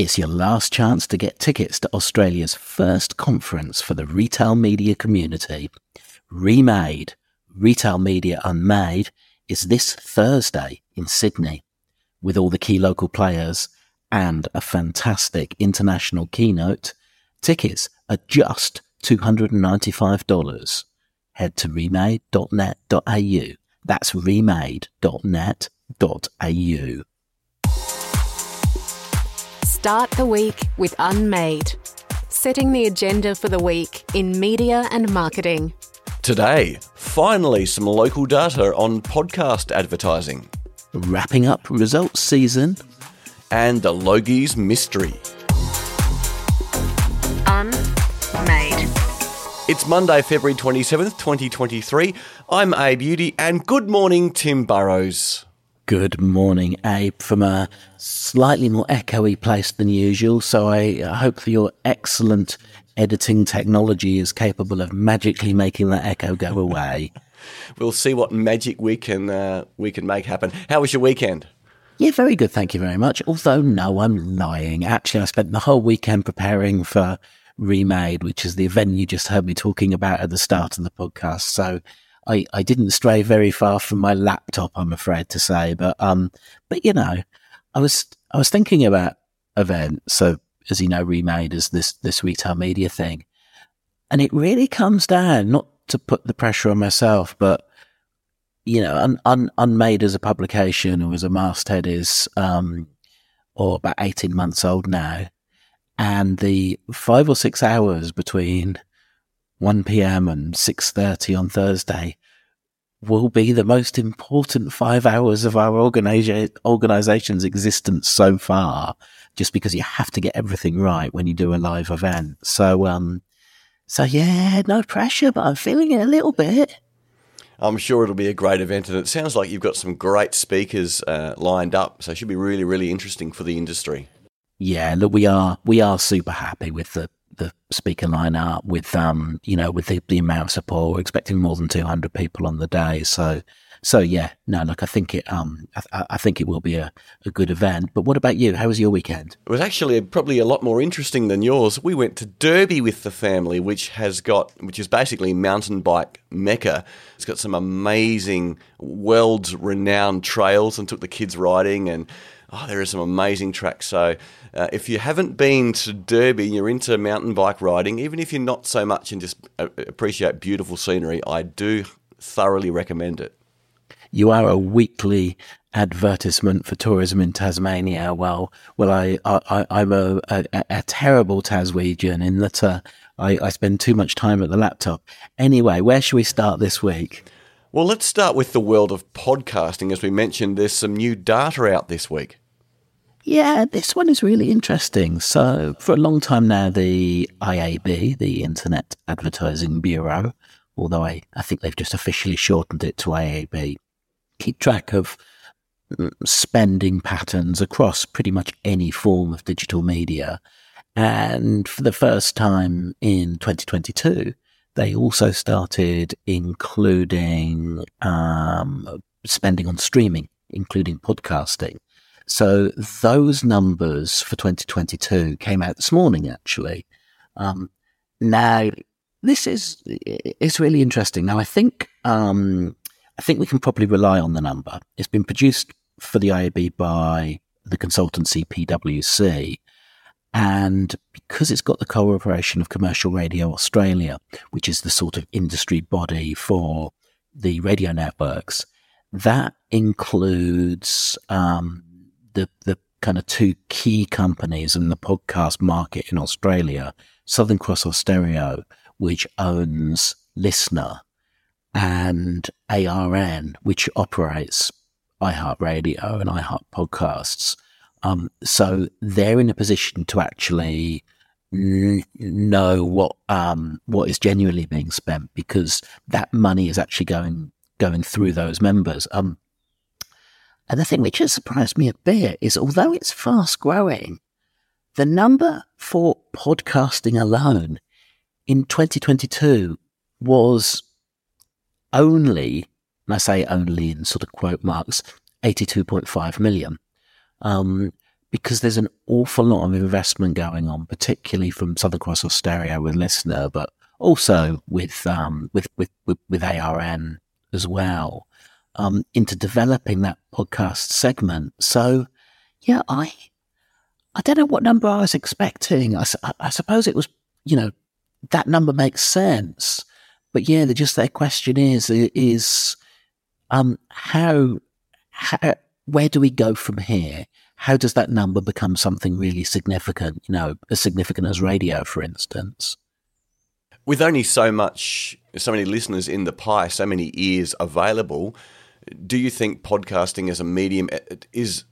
It's your last chance to get tickets to Australia's first conference for the retail media community. Remade, Retail Media Unmade, is this Thursday in Sydney with all the key local players and a fantastic international keynote. Tickets are just $295. Head to remade.net.au. That's remade.net.au. Start the week with Unmade, setting the agenda for the week in media and marketing. Today, finally, some local data on podcast advertising. Wrapping up results season. And the Logies mystery. Unmade. It's Monday, February 27th, 2023. I'm Abe Udy, and good morning, Tim Burrowes. Good morning, Abe, from a slightly more echoey place than usual. So I hope that your excellent editing technology is capable of magically making that echo go away. we'll see what magic we can uh, we can make happen. How was your weekend? Yeah, very good. Thank you very much. Although, no, I'm lying. Actually, I spent the whole weekend preparing for Remade, which is the event you just heard me talking about at the start of the podcast. So I, I didn't stray very far from my laptop, I'm afraid to say, but, um, but you know, I was, I was thinking about events. So as you know, remade as this, this retail media thing. And it really comes down, not to put the pressure on myself, but you know, un, un, unmade as a publication or as a masthead is, um, or about 18 months old now. And the five or six hours between 1 p.m. and 6.30 on Thursday will be the most important five hours of our organiza- organization's existence so far, just because you have to get everything right when you do a live event. So, um, so yeah, no pressure, but I'm feeling it a little bit. I'm sure it'll be a great event, and it sounds like you've got some great speakers uh, lined up. So it should be really, really interesting for the industry. Yeah, look, we are we are super happy with the the speaker lineup with um you know with the, the amount of support. We're expecting more than two hundred people on the day, so so yeah, no, look, I think it um I, I, think it will be a, a good event. But what about you? How was your weekend? It was actually probably a lot more interesting than yours. We went to Derby with the family, which has got which is basically mountain bike mecca. It's got some amazing world renowned trails, and took the kids riding and. Oh, there are some amazing tracks. So, uh, if you haven't been to Derby and you're into mountain bike riding, even if you're not so much and just uh, appreciate beautiful scenery, I do thoroughly recommend it. You are a weekly advertisement for tourism in Tasmania. Well, well, I, I, I'm a, a, a terrible Taswegian in that uh, I, I spend too much time at the laptop. Anyway, where should we start this week? Well, let's start with the world of podcasting. As we mentioned, there's some new data out this week. Yeah, this one is really interesting. So, for a long time now, the IAB, the Internet Advertising Bureau, although I, I think they've just officially shortened it to IAB, keep track of mm, spending patterns across pretty much any form of digital media. And for the first time in 2022, they also started including um, spending on streaming, including podcasting. So those numbers for 2022 came out this morning, actually. Um, now, this is it's really interesting. Now, I think um, I think we can probably rely on the number. It's been produced for the IAB by the consultancy PwC, and because it's got the cooperation of Commercial Radio Australia, which is the sort of industry body for the radio networks, that includes um, the the kind of two key companies in the podcast market in Australia, Southern Cross Austereo, which owns Listnr, and ARN, which operates iHeartRadio and iHeart Podcasts. Um, so they're in a position to actually n- know what um, what is genuinely being spent because that money is actually going going through those members. Um, and the thing which has surprised me a bit is although it's fast growing, the number for podcasting alone in 2022 was only, and I say only in sort of quote marks, 82.5 million. Um, because there's an awful lot of investment going on, particularly from Southern Cross Austereo with Listnr, but also with um, with, with, with with ARN as well, um, into developing that podcast segment. So, yeah, I I don't know what number I was expecting. I, I suppose it was, you know, that number makes sense. But yeah, the, just their question is is um how how where do we go from here? How does that number become something really significant? You know, as significant as radio, for instance. With only so much, so many listeners in the pie, so many ears available, do you think podcasting as a medium is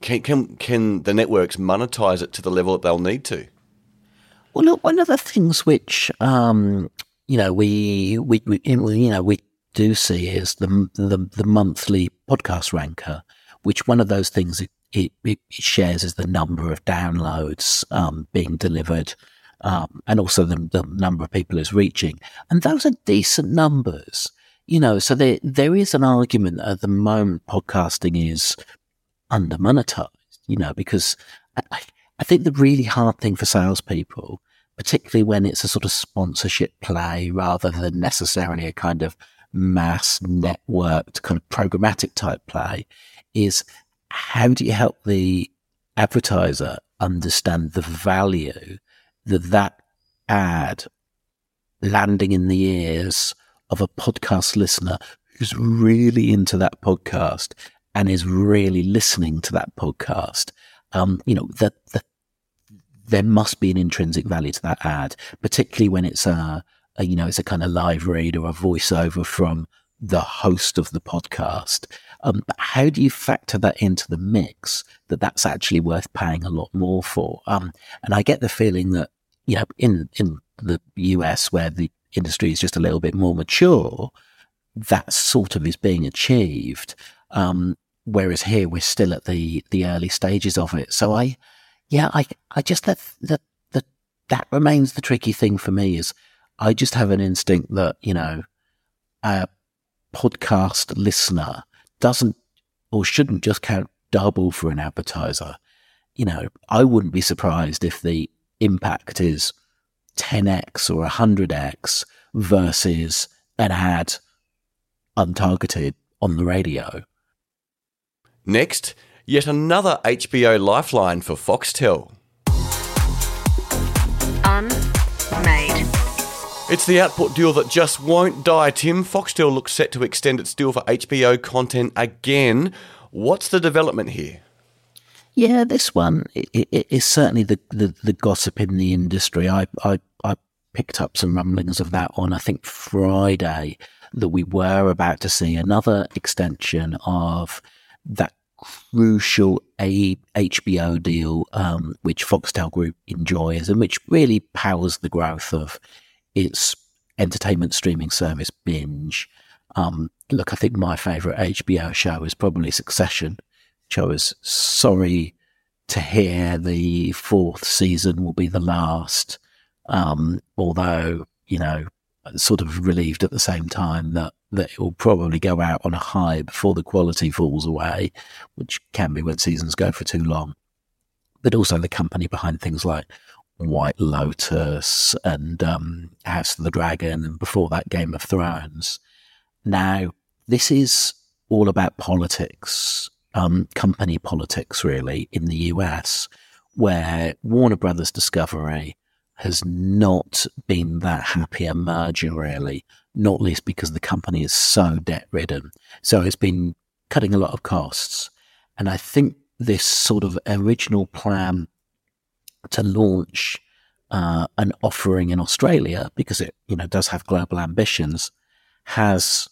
can can can the networks monetize it to the level that they'll need to? Well, look, one of the things which um, you know we, we we you know we do see is the the, the monthly podcast ranker, which one of those things it, it, it shares is the number of downloads um, being delivered. Um, and also the, the number of people is reaching, and those are decent numbers you know, so there there is an argument at the moment podcasting is under monetized, you know, because I, I think the really hard thing for salespeople, particularly when it's a sort of sponsorship play rather than necessarily a kind of mass networked kind of programmatic type play, is how do you help the advertiser understand the value that that ad landing in the ears of a podcast listener who's really into that podcast and is really listening to that podcast, um, you know, that the, there must be an intrinsic value to that ad, particularly when it's a, a, you know, it's a kind of live read or a voiceover from the host of the podcast. Um, but how do you factor that into the mix that that's actually worth paying a lot more for? Um, and I get the feeling that, you know, in, in the US where the industry is just a little bit more mature, that sort of is being achieved. Um, whereas here we're still at the the early stages of it. So I, yeah, I I just that that that that remains the tricky thing for me is I just have an instinct that you know a podcast listener doesn't or shouldn't just count double for an advertiser. You know, I wouldn't be surprised if the impact is 10x or 100x versus an ad untargeted on the radio. Next, yet another HBO lifeline for Foxtel. Unmade. It's the output deal that just won't die, Tim. Foxtel looks set to extend its deal for HBO content again. What's the development here? Yeah, this one is certainly the, the, the, gossip in the industry. I, I, I picked up some rumblings of that on, I think, Friday, that we were about to see another extension of that crucial a- HBO deal, um, which Foxtel Group enjoys and which really powers the growth of its entertainment streaming service binge. Um, look, I think my favourite HBO show is probably Succession, which I was sorry to hear the fourth season will be the last. Um, although, you know, sort of relieved at the same time that, that it will probably go out on a high before the quality falls away, which can be when seasons go for too long. But also the company behind things like White Lotus and um, House of the Dragon, and before that, Game of Thrones. Now, this is all about politics, um, company politics, really, in the US, where Warner Brothers Discovery has not been that happy a merger, really, not least because the company is so debt ridden. So it's been cutting a lot of costs. And I think this sort of original plan to launch uh, an offering in Australia, because it, you know, does have global ambitions, has,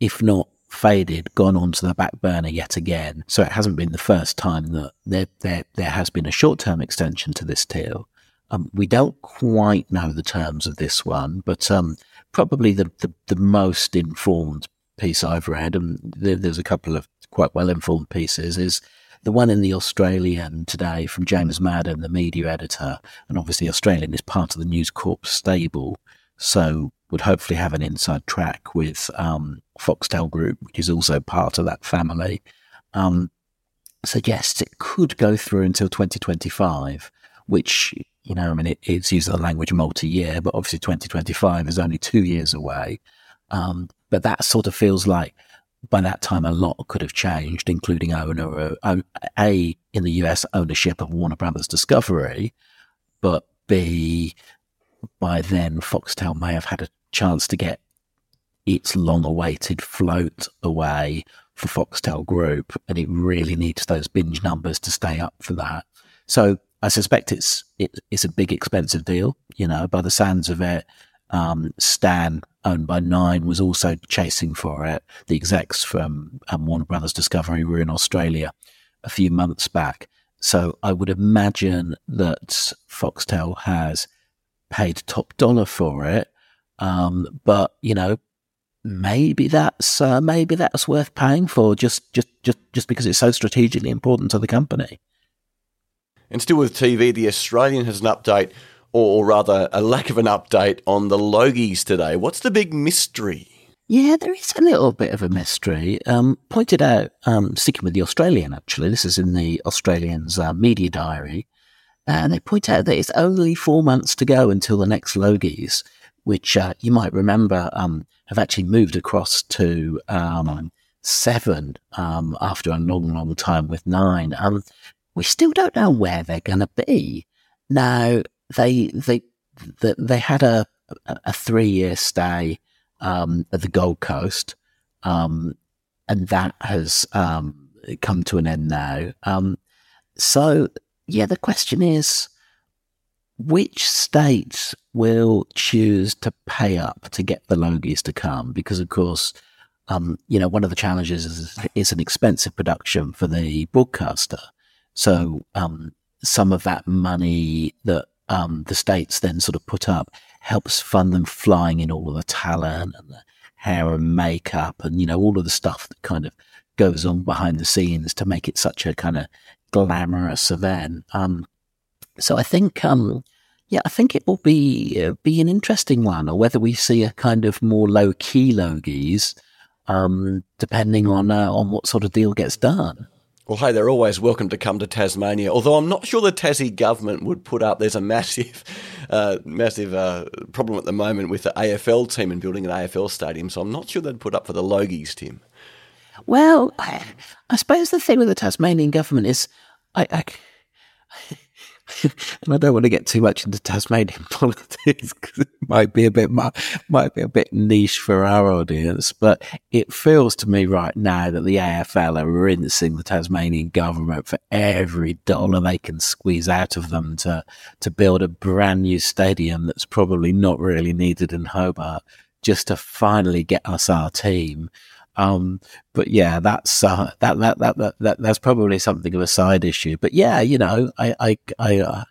if not faded, gone onto the back burner yet again. So it hasn't been the first time that there, there, there has been a short term extension to this deal. Um, we don't quite know the terms of this one, but um, probably the, the, the, most informed piece I've read, and there, there's a couple of quite well informed pieces, is the one in the Australian today from James Madden, the media editor. And obviously, Australian is part of the News Corp stable, so would hopefully have an inside track with um, Foxtel Group, which is also part of that family. Um, suggests it could go through until 2025, which, you know, I mean, it, it's using the language multi year, but obviously 2025 is only two years away. Um, but that sort of feels like by that time a lot could have changed, including owner, uh, A, in the US, ownership of Warner Brothers Discovery, but B, by then Foxtel may have had a chance to get its long awaited float away for Foxtel Group, and it really needs those binge numbers to stay up for that. So I suspect it's it, it's a big expensive deal. You know, by the sounds of it, um, Stan, owned by Nine, was also chasing for it. The execs from um, Warner Brothers Discovery were in Australia a few months back. So I would imagine that Foxtel has paid top dollar for it. Um, but you know, maybe that's uh, maybe that's worth paying for just just just just because it's so strategically important to the company. And still with TV, the Australian has an update, or rather a lack of an update on the Logies today. What's the big mystery? Yeah, there is a little bit of a mystery. Um, pointed out, um, sticking with the Australian, actually, this is in the Australian's uh, media diary, and they point out that it's only four months to go until the next Logies, which uh, you might remember um, have actually moved across to um, seven um, after a long, long time with nine. Um, we still don't know where they're going to be. Now, they they they had a a three year stay um, at the Gold Coast, um, and that has um, come to an end now. Um, so, yeah, the question is, which states will choose to pay up to get the Logies to come? Because, of course, um, you know, one of the challenges is, is an expensive production for the broadcaster. So um, some of that money that um, the states then sort of put up helps fund them flying in all of the talent and the hair and makeup and, you know, all of the stuff that kind of goes on behind the scenes to make it such a kind of glamorous event. Um, so I think, um, yeah, I think it will be uh, be an interesting one, or whether we see a kind of more low key Logies, um, depending on uh, on what sort of deal gets done. Well, hey, they're always welcome to come to Tasmania. Although I'm not sure the Tassie government would put up. There's a massive, uh, massive uh, problem at the moment with the AFL team and building an AFL stadium. So I'm not sure they'd put up for the Logies, Tim. Well, I, I suppose the thing with the Tasmanian government is, I, I and I don't want to get too much into Tasmanian politics because it might be a bit might be a bit niche for our audience. But it feels to me right now that the AFL are rinsing the Tasmanian government for every dollar they can squeeze out of them to to build a brand new stadium that's probably not really needed in Hobart, just to finally get us our team. Um, but yeah, that's uh, that, that, that that that that's probably something of a side issue. But yeah, you know, I I I, uh,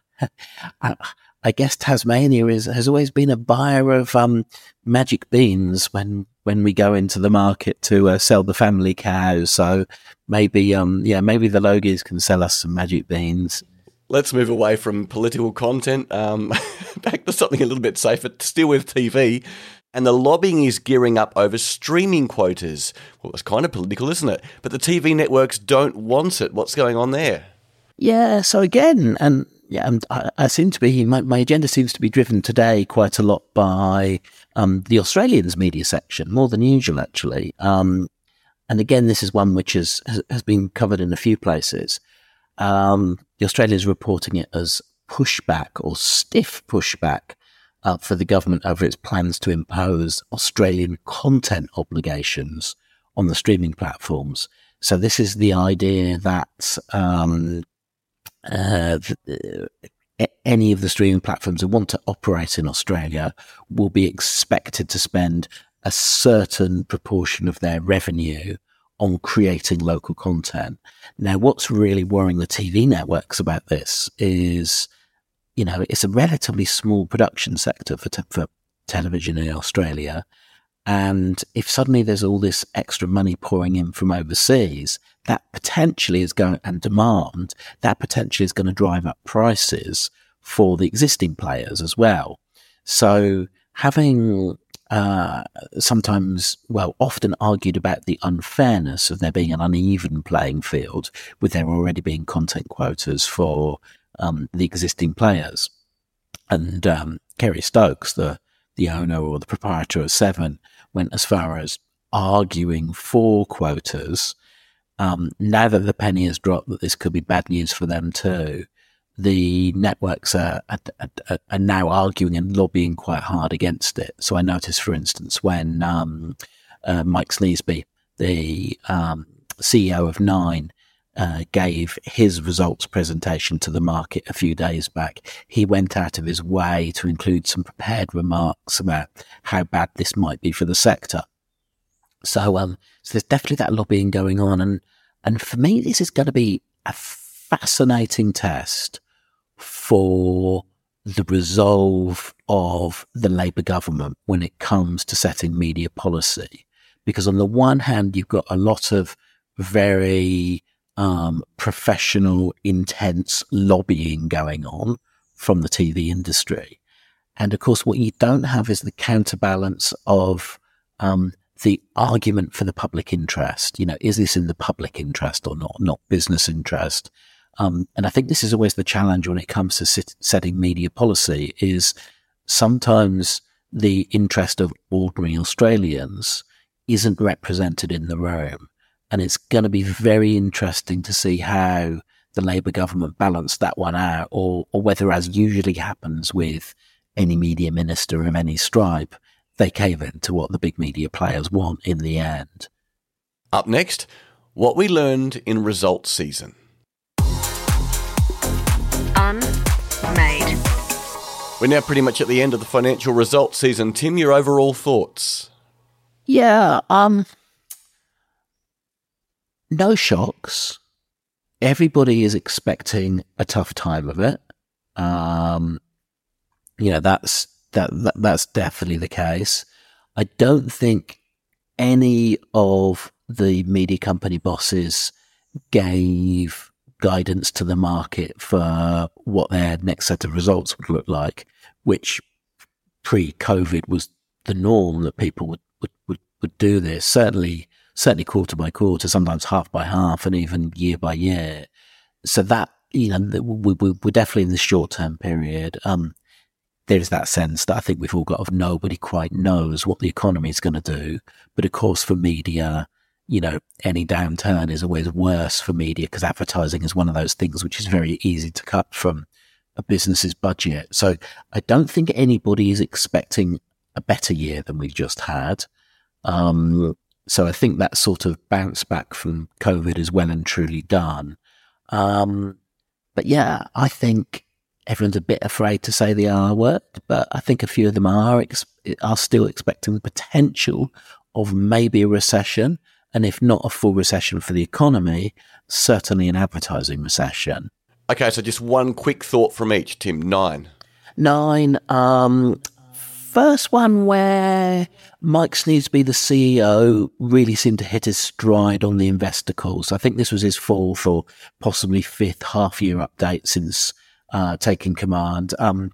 I, guess Tasmania is has always been a buyer of um, magic beans when when we go into the market to uh, sell the family cows. So maybe um yeah maybe the Logies can sell us some magic beans. Let's move away from political content um, back to something a little bit safer. Still with TV. And the lobbying is gearing up over streaming quotas. Well, it's kind of political, isn't it? But the TV networks don't want it. What's going on there? Yeah, so again, and yeah, I, I seem to be, my, my, agenda seems to be driven today quite a lot by um, the Australians media section, more than usual, actually. Um, and again, this is one which is, has, has been covered in a few places. Um, the Australians reporting it as pushback or stiff pushback uh, for the government over its plans to impose Australian content obligations on the streaming platforms. So this is the idea that um, uh, any of the streaming platforms who want to operate in Australia will be expected to spend a certain proportion of their revenue on creating local content. Now, what's really worrying the TV networks about this is you know, it's a relatively small production sector for, te- for television in Australia. And if suddenly there's all this extra money pouring in from overseas, that potentially is going, and demand, that potentially is going to drive up prices for the existing players as well. So having uh, sometimes, well, often argued about the unfairness of there being an uneven playing field with there already being content quotas for um, the existing players. And um, Kerry Stokes, the the owner or the proprietor of Seven, went as far as arguing for quotas. Um, now that the penny has dropped, that this could be bad news for them too the networks are, are, are, now arguing and lobbying quite hard against it. So I noticed, for instance, when um, uh, Mike Sneesby, the um, CEO of Nine, uh, gave his results presentation to the market a few days back, he went out of his way to include some prepared remarks about how bad this might be for the sector. So, um, so there's definitely that lobbying going on, and and for me, this is going to be a fascinating test for the resolve of the Labour government when it comes to setting media policy. Because on the one hand, you've got a lot of very um, professional, intense lobbying going on from the TV industry. And of course, what you don't have is the counterbalance of um, the argument for the public interest. You know, is this in the public interest or not? Not business interest. Um, and I think this is always the challenge when it comes to sit, setting media policy is sometimes the interest of ordinary Australians isn't represented in the room. And it's going to be very interesting to see how the Labour government balance that one out or, or whether, as usually happens with any media minister of any stripe, they cave in to what the big media players want in the end. Up next, what we learned in results season. Unmade. We're now pretty much at the end of the financial results season. Tim, your overall thoughts? Yeah, um, no shocks. Everybody is expecting a tough time of it. Um, you know, that's, that, that, that's definitely the case. I don't think any of the media company bosses gave guidance to the market for what their next set of results would look like, which pre-COVID was the norm that people would, would, would, would do this. Certainly, certainly quarter by quarter, sometimes half by half, and even year by year. So that you know, we, we, we're definitely in the short term period. Um, there's that sense that I think we've all got of nobody quite knows what the economy is going to do. But of course, for media, you know, any downturn is always worse for media because advertising is one of those things which is very easy to cut from a business's budget. So I don't think anybody is expecting a better year than we've just had. Um, so I think that sort of bounce back from COVID is well and truly done. Um, but yeah, I think everyone's a bit afraid to say the R word, but I think a few of them are ex- are still expecting the potential of maybe a recession and if not a full recession for the economy, certainly an advertising recession. Okay, so just one quick thought from each, Tim. Nine. Nine. Um, first one where Mike Sneesby, the CEO, really seemed to hit his stride on the investor calls. I think this was his fourth or possibly fifth half year update since uh, taking command. Um,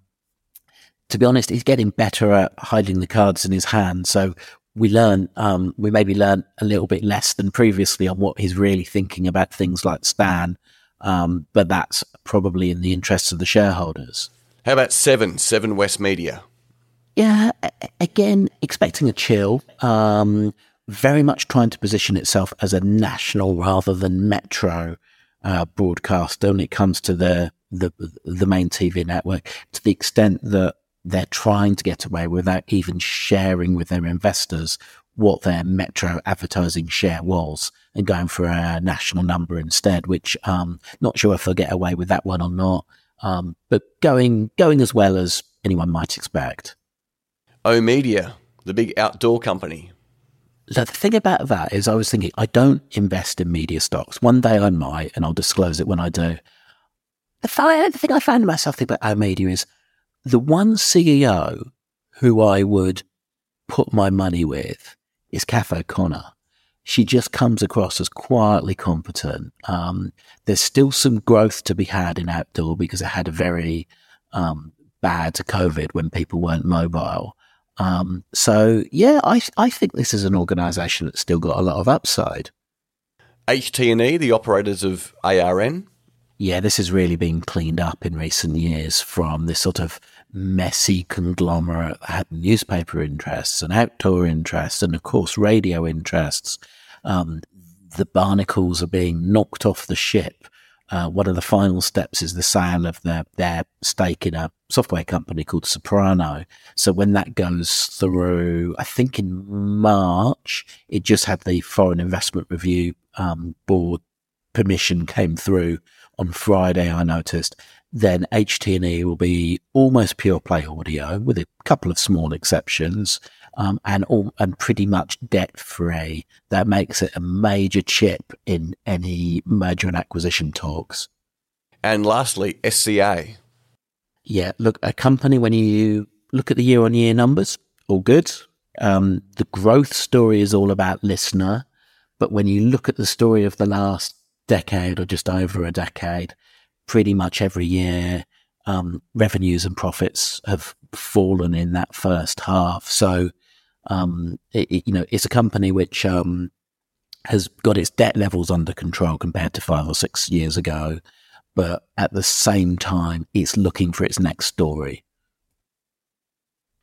to be honest, he's getting better at hiding the cards in his hand. So we learn, um, we maybe learn a little bit less than previously on what he's really thinking about things like Stan. Um, but that's probably in the interests of the shareholders. How about Seven, Seven West Media? Yeah, again, expecting a chill. Um, very much trying to position itself as a national rather than metro uh, broadcaster when it comes to the, the the main TV network. To the extent that they're trying to get away without even sharing with their investors what their metro advertising share was and going for a national number instead, which um not sure if they'll get away with that one or not. Um, but going going as well as anyone might expect. Ooh Media, the big outdoor company. The thing about that is I was thinking I don't invest in media stocks. One day I might and I'll disclose it when I do. The thing I found myself thinking about Ooh Media is the one CEO who I would put my money with is Kath O'Connor. She just comes across as quietly competent. Um, there's still some growth to be had in outdoor because it had a very um, bad COVID when people weren't mobile. Um, so yeah, I I think this is an organisation that's still got a lot of upside. HT&E, the operators of ARN. Yeah, this has really been cleaned up in recent years from this sort of messy conglomerate that had newspaper interests and outdoor interests and of course radio interests. Um, the barnacles are being knocked off the ship. Uh, one of the final steps is the sale of their, their stake in a software company called Soprano. So when that goes through, I think in March, it just had the Foreign Investment Review um, Board permission came through on Friday. I noticed. Then HT&E will be almost pure play audio with a couple of small exceptions um, and all, and pretty much debt free. That makes it a major chip in any merger and acquisition talks. And lastly, SCA. Yeah, look, a company when you look at the year on year numbers, all good. Um, the growth story is all about Listnr, but when you look at the story of the last decade or just over a decade, pretty much every year, um, revenues and profits have fallen in that first half. So um, it, you know, it's a company which um, has got its debt levels under control compared to five or six years ago, but at the same time, it's looking for its next story.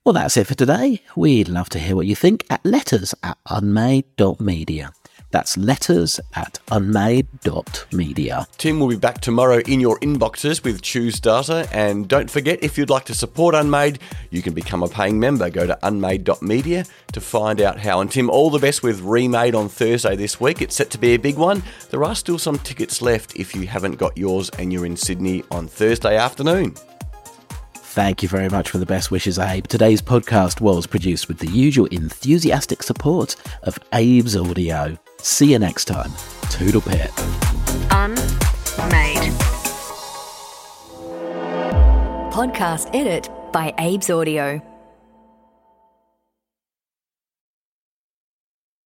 Well, that's it for today. We'd love to hear what you think at letters at unmade.media. That's letters at unmade.media. Tim will be back tomorrow in your inboxes with Tuesdata. And don't forget, if you'd like to support Unmade, you can become a paying member. Go to unmade.media to find out how. And Tim, all the best with Remade on Thursday this week. It's set to be a big one. There are still some tickets left if you haven't got yours and you're in Sydney on Thursday afternoon. Thank you very much for the best wishes, Abe. Today's podcast was produced with the usual enthusiastic support of Abe's Audio. See you next time. Toodle pip. Unmade. Podcast edit by Abe's Audio.